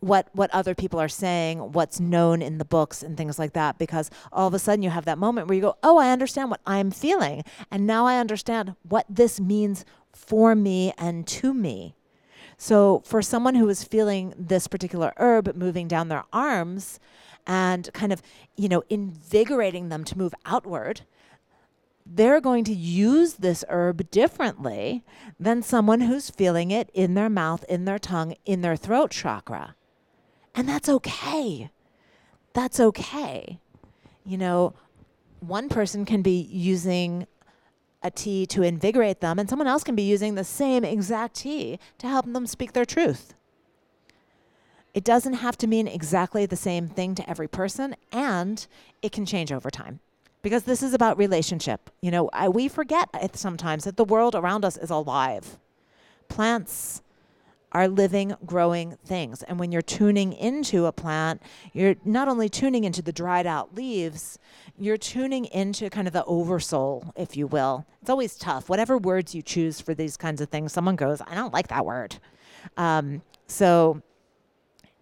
what what other people are saying, what's known in the books and things like that because all of a sudden you have that moment where you go, "Oh, I understand what I'm feeling and now I understand what this means for me and to me." So, for someone who is feeling this particular herb moving down their arms and kind of, you know, invigorating them to move outward, they're going to use this herb differently than someone who's feeling it in their mouth, in their tongue, in their throat chakra. And that's okay. That's okay. You know, one person can be using a tea to invigorate them, and someone else can be using the same exact tea to help them speak their truth. It doesn't have to mean exactly the same thing to every person, and it can change over time because this is about relationship. You know, I, we forget uh, sometimes that the world around us is alive. Plants, are living, growing things. And when you're tuning into a plant, you're not only tuning into the dried out leaves, you're tuning into kind of the oversoul, if you will. It's always tough. Whatever words you choose for these kinds of things, someone goes, I don't like that word. Um, so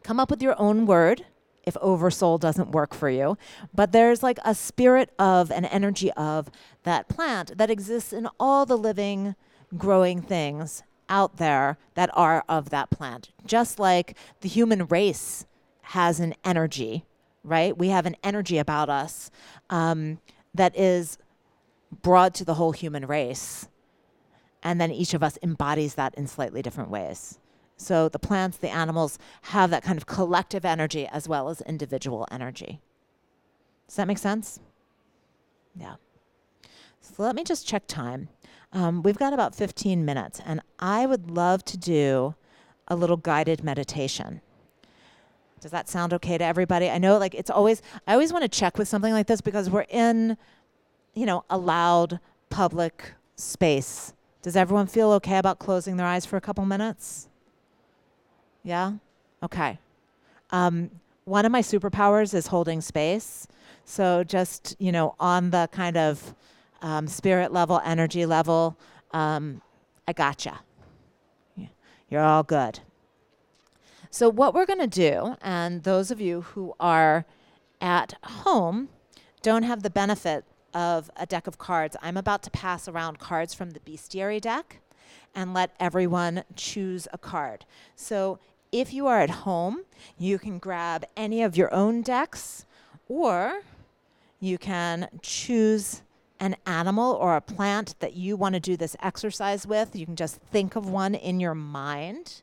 come up with your own word if oversoul doesn't work for you. But there's like a spirit of, an energy of that plant that exists in all the living, growing things out there that are of that plant. Just like the human race has an energy, right? We have an energy about us um, that is broad to the whole human race. And then each of us embodies that in slightly different ways. So the plants, the animals have that kind of collective energy as well as individual energy. Does that make sense? Yeah. So let me just check time. Um, we've got about 15 minutes, and I would love to do a little guided meditation. Does that sound okay to everybody? I know, like, it's always, I always want to check with something like this because we're in, you know, a loud public space. Does everyone feel okay about closing their eyes for a couple minutes? Yeah? Okay. Um, one of my superpowers is holding space. So just, you know, on the kind of um, spirit level, energy level, um, I gotcha. You're all good. So, what we're going to do, and those of you who are at home don't have the benefit of a deck of cards, I'm about to pass around cards from the bestiary deck and let everyone choose a card. So, if you are at home, you can grab any of your own decks or you can choose an animal or a plant that you want to do this exercise with. You can just think of one in your mind.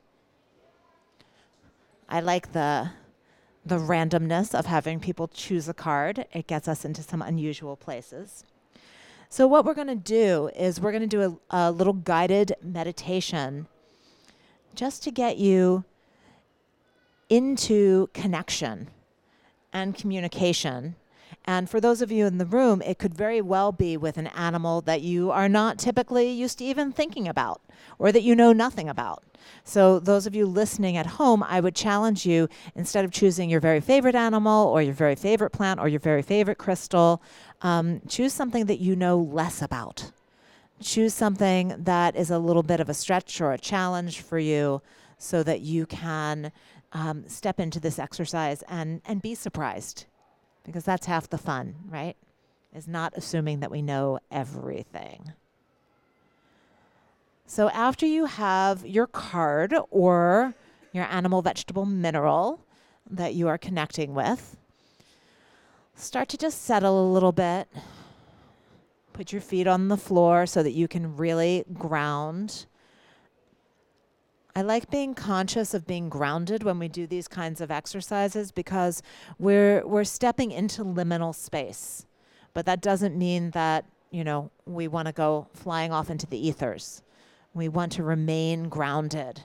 I like the the randomness of having people choose a card. It gets us into some unusual places. So what we're going to do is we're going to do a, a little guided meditation just to get you into connection and communication and for those of you in the room, it could very well be with an animal that you are not typically used to even thinking about or that you know nothing about. So, those of you listening at home, I would challenge you instead of choosing your very favorite animal or your very favorite plant or your very favorite crystal, um, choose something that you know less about. Choose something that is a little bit of a stretch or a challenge for you so that you can um, step into this exercise and, and be surprised because that's half the fun, right? Is not assuming that we know everything. So after you have your card or your animal, vegetable, mineral that you are connecting with, start to just settle a little bit. Put your feet on the floor so that you can really ground I like being conscious of being grounded when we do these kinds of exercises because we're we're stepping into liminal space. But that doesn't mean that you know, we want to go flying off into the ethers. We want to remain grounded.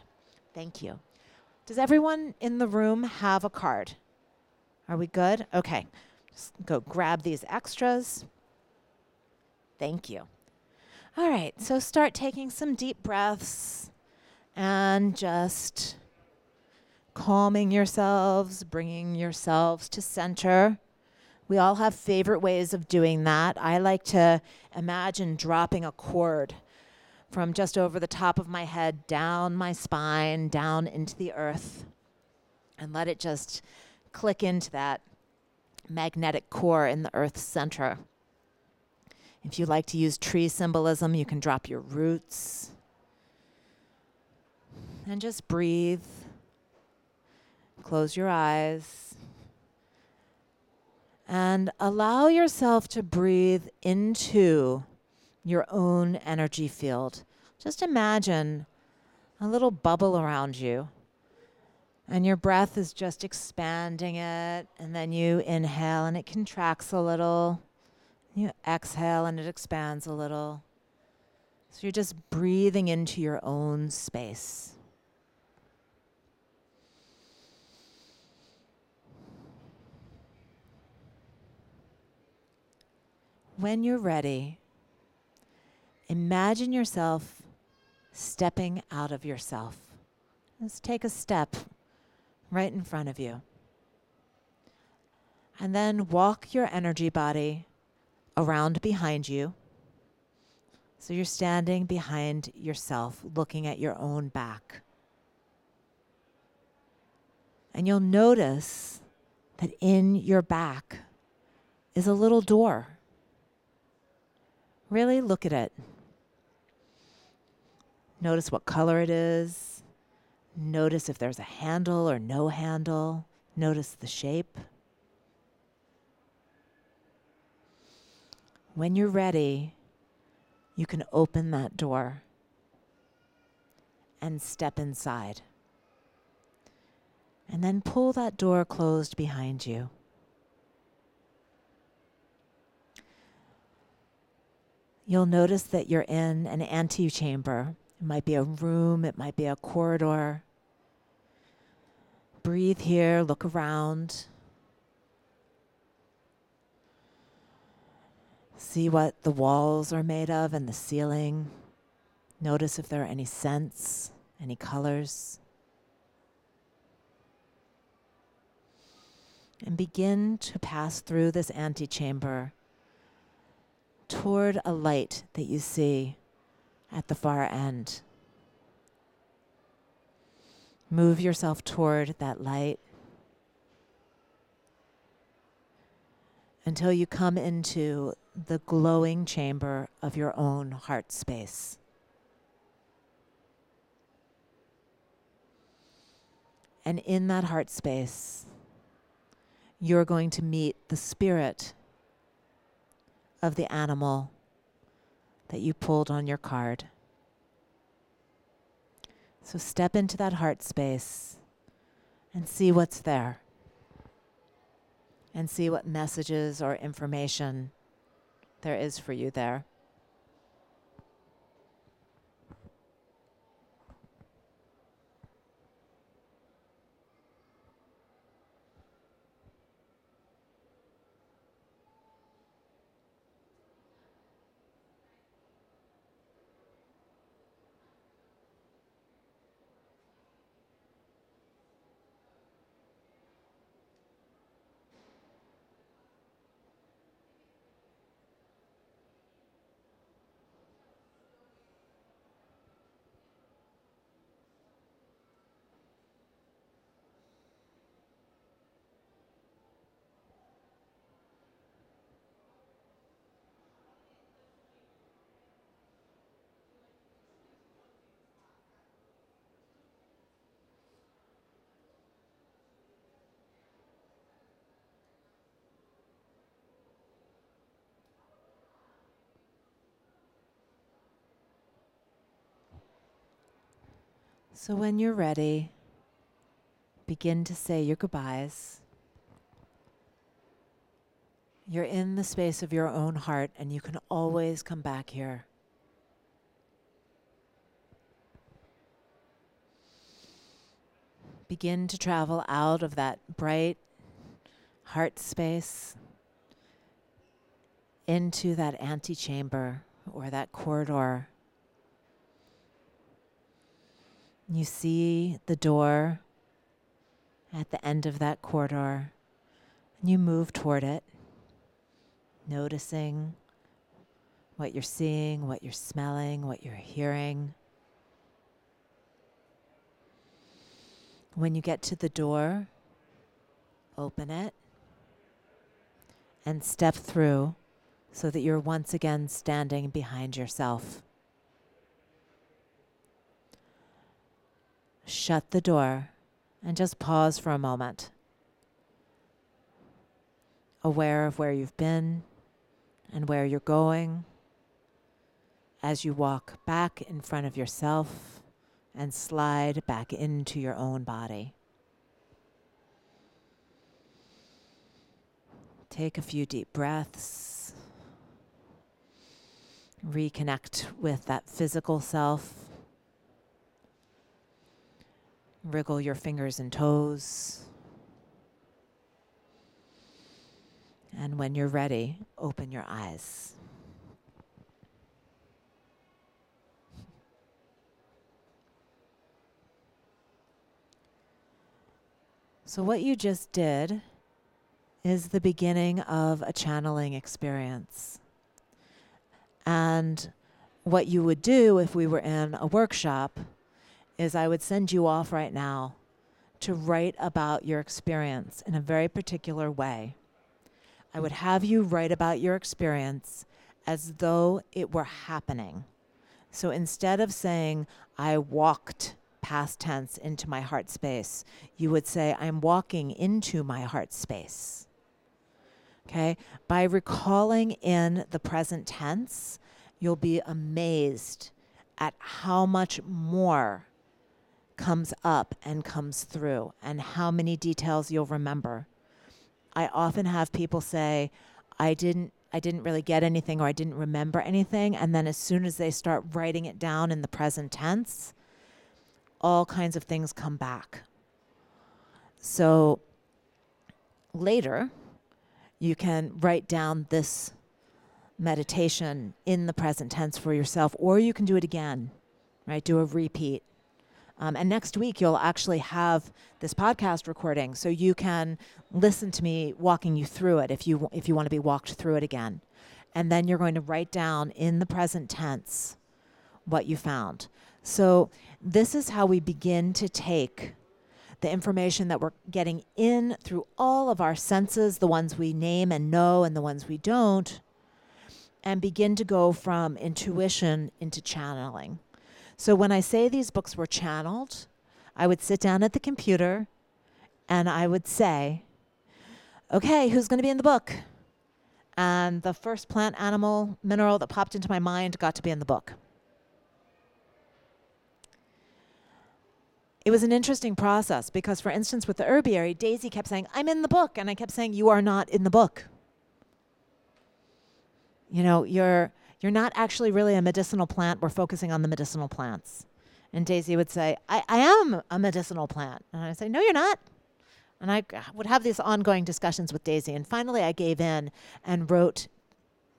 Thank you. Does everyone in the room have a card? Are we good? Okay. Just go grab these extras. Thank you. All right, so start taking some deep breaths and just calming yourselves, bringing yourselves to center. We all have favorite ways of doing that. I like to imagine dropping a cord from just over the top of my head down my spine, down into the earth, and let it just click into that magnetic core in the earth's center. If you like to use tree symbolism, you can drop your roots and just breathe. Close your eyes and allow yourself to breathe into your own energy field. Just imagine a little bubble around you. And your breath is just expanding it. And then you inhale and it contracts a little. You exhale and it expands a little. So you're just breathing into your own space. When you're ready, imagine yourself stepping out of yourself. Let's take a step right in front of you. And then walk your energy body around behind you. So you're standing behind yourself, looking at your own back. And you'll notice that in your back is a little door. Really look at it. Notice what color it is. Notice if there's a handle or no handle. Notice the shape. When you're ready, you can open that door and step inside. And then pull that door closed behind you. You'll notice that you're in an antechamber. It might be a room, it might be a corridor. Breathe here, look around. See what the walls are made of and the ceiling. Notice if there are any scents, any colors. And begin to pass through this antechamber toward a light that you see at the far end. Move yourself toward that light until you come into the glowing chamber of your own heart space. And in that heart space, you're going to meet the spirit of the animal that you pulled on your card. So step into that heart space and see what's there. And see what messages or information there is for you there. So when you're ready, begin to say your goodbyes. You're in the space of your own heart, and you can always come back here. Begin to travel out of that bright heart space into that antechamber or that corridor. You see the door at the end of that corridor, and you move toward it, noticing what you're seeing, what you're smelling, what you're hearing. When you get to the door, open it and step through so that you're once again standing behind yourself. Shut the door and just pause for a moment, aware of where you've been and where you're going as you walk back in front of yourself and slide back into your own body. Take a few deep breaths. Reconnect with that physical self. Wriggle your fingers and toes. And when you're ready, open your eyes. So, what you just did is the beginning of a channeling experience. And what you would do if we were in a workshop is I would send you off right now to write about your experience in a very particular way. I would have you write about your experience as though it were happening. So instead of saying, I walked past tense into my heart space, you would say, I'm walking into my heart space. Okay? By recalling in the present tense, you'll be amazed at how much more comes up and comes through and how many details you'll remember. I often have people say, I didn't I didn't really get anything or I didn't remember anything and then as soon as they start writing it down in the present tense, all kinds of things come back. So later, you can write down this meditation in the present tense for yourself, or you can do it again, right? Do a repeat. Um, and next week, you'll actually have this podcast recording, so you can listen to me walking you through it if you if you want to be walked through it again. And then you're going to write down in the present tense what you found. So this is how we begin to take the information that we're getting in through all of our senses, the ones we name and know and the ones we don't, and begin to go from intuition into channeling. So when I say these books were channeled, I would sit down at the computer and I would say, okay, who's going to be in the book? And the first plant, animal, mineral that popped into my mind got to be in the book. it was an interesting process because, for instance, with the herbiary, Daisy kept saying, I'm in the book. And I kept saying, You are not in the book. You know, you're, you're not actually really a medicinal plant. We're focusing on the medicinal plants. And Daisy would say, I, I am a medicinal plant. And I'd say, No, you're not. And I would have these ongoing discussions with Daisy. And finally, I gave in and wrote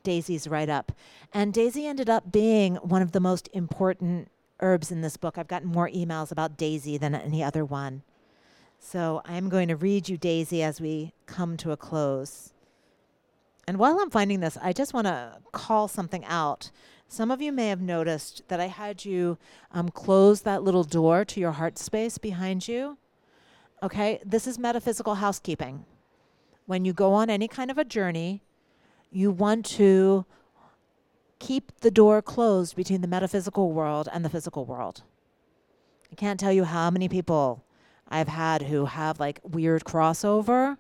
Daisy's write up. And Daisy ended up being one of the most important herbs in this book. I've gotten more emails about Daisy than any other one. So I'm going to read you Daisy as we come to a close. And while I'm finding this, I just want to call something out. Some of you may have noticed that I had you um, close that little door to your heart space behind you. Okay, this is metaphysical housekeeping. When you go on any kind of a journey, you want to keep the door closed between the metaphysical world and the physical world. I can't tell you how many people I've had who have like weird crossover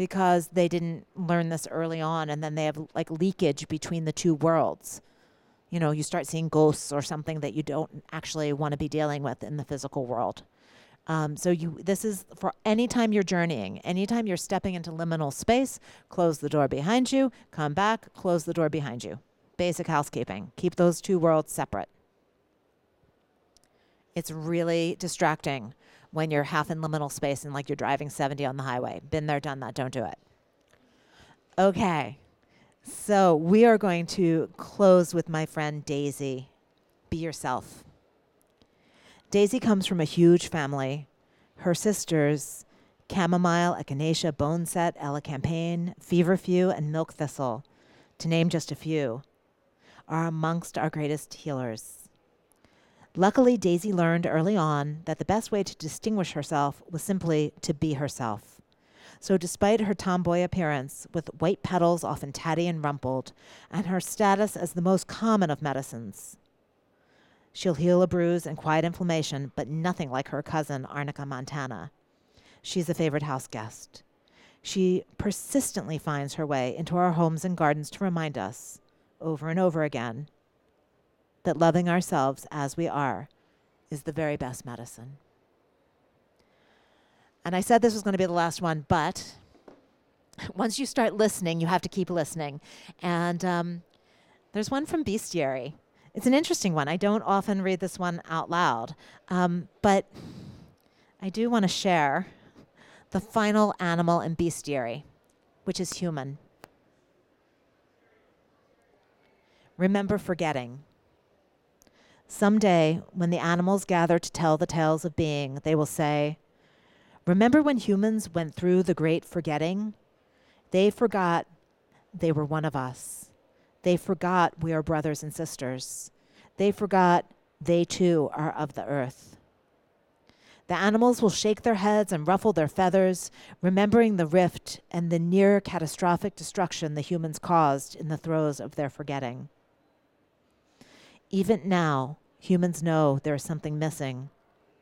because they didn't learn this early on and then they have like leakage between the two worlds. You know, you start seeing ghosts or something that you don't actually want to be dealing with in the physical world. Um, so you this is for anytime you're journeying, anytime you're stepping into liminal space, close the door behind you, come back, close the door behind you. Basic housekeeping. Keep those two worlds separate. It's really distracting when you're half in liminal space and like you're driving 70 on the highway. Been there, done that. Don't do it. Okay. So we are going to close with my friend Daisy. Be yourself. Daisy comes from a huge family. Her sisters, chamomile, echinacea, boneset, elecampane, feverfew, and milk thistle, to name just a few, are amongst our greatest healers. Luckily, Daisy learned early on that the best way to distinguish herself was simply to be herself. So, despite her tomboy appearance, with white petals often tatty and rumpled, and her status as the most common of medicines, she'll heal a bruise and quiet inflammation, but nothing like her cousin, Arnica montana. She's a favorite house guest. She persistently finds her way into our homes and gardens to remind us, over and over again, that loving ourselves as we are is the very best medicine. And I said this was going to be the last one, but *laughs* once you start listening, you have to keep listening. And um, there's one from Bestiary. It's an interesting one. I don't often read this one out loud, um, but I do want to share the final animal in Bestiary, which is human. Remember forgetting. Someday, when the animals gather to tell the tales of being, they will say, Remember when humans went through the great forgetting? They forgot they were one of us. They forgot we are brothers and sisters. They forgot they too are of the earth. The animals will shake their heads and ruffle their feathers, remembering the rift and the near catastrophic destruction the humans caused in the throes of their forgetting. Even now, humans know there is something missing,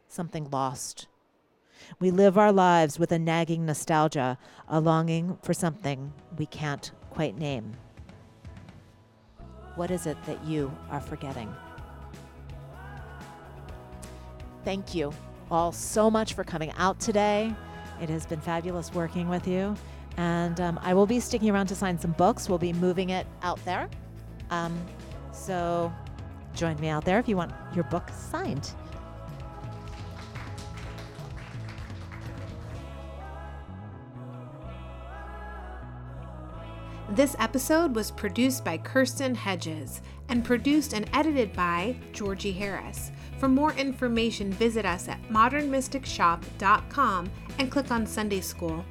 something lost. We live our lives with a nagging nostalgia, a longing for something we can't quite name. What is it that you are forgetting? Thank you all so much for coming out today. It has been fabulous working with you. And um, I will be sticking around to sign some books. We'll be moving it out there. Um, so join me out there if you want your book signed. This episode was produced by Kirsten Hedges and produced and edited by Georgie Harris. For more information, visit us at modernmysticshop.com and click on Sunday School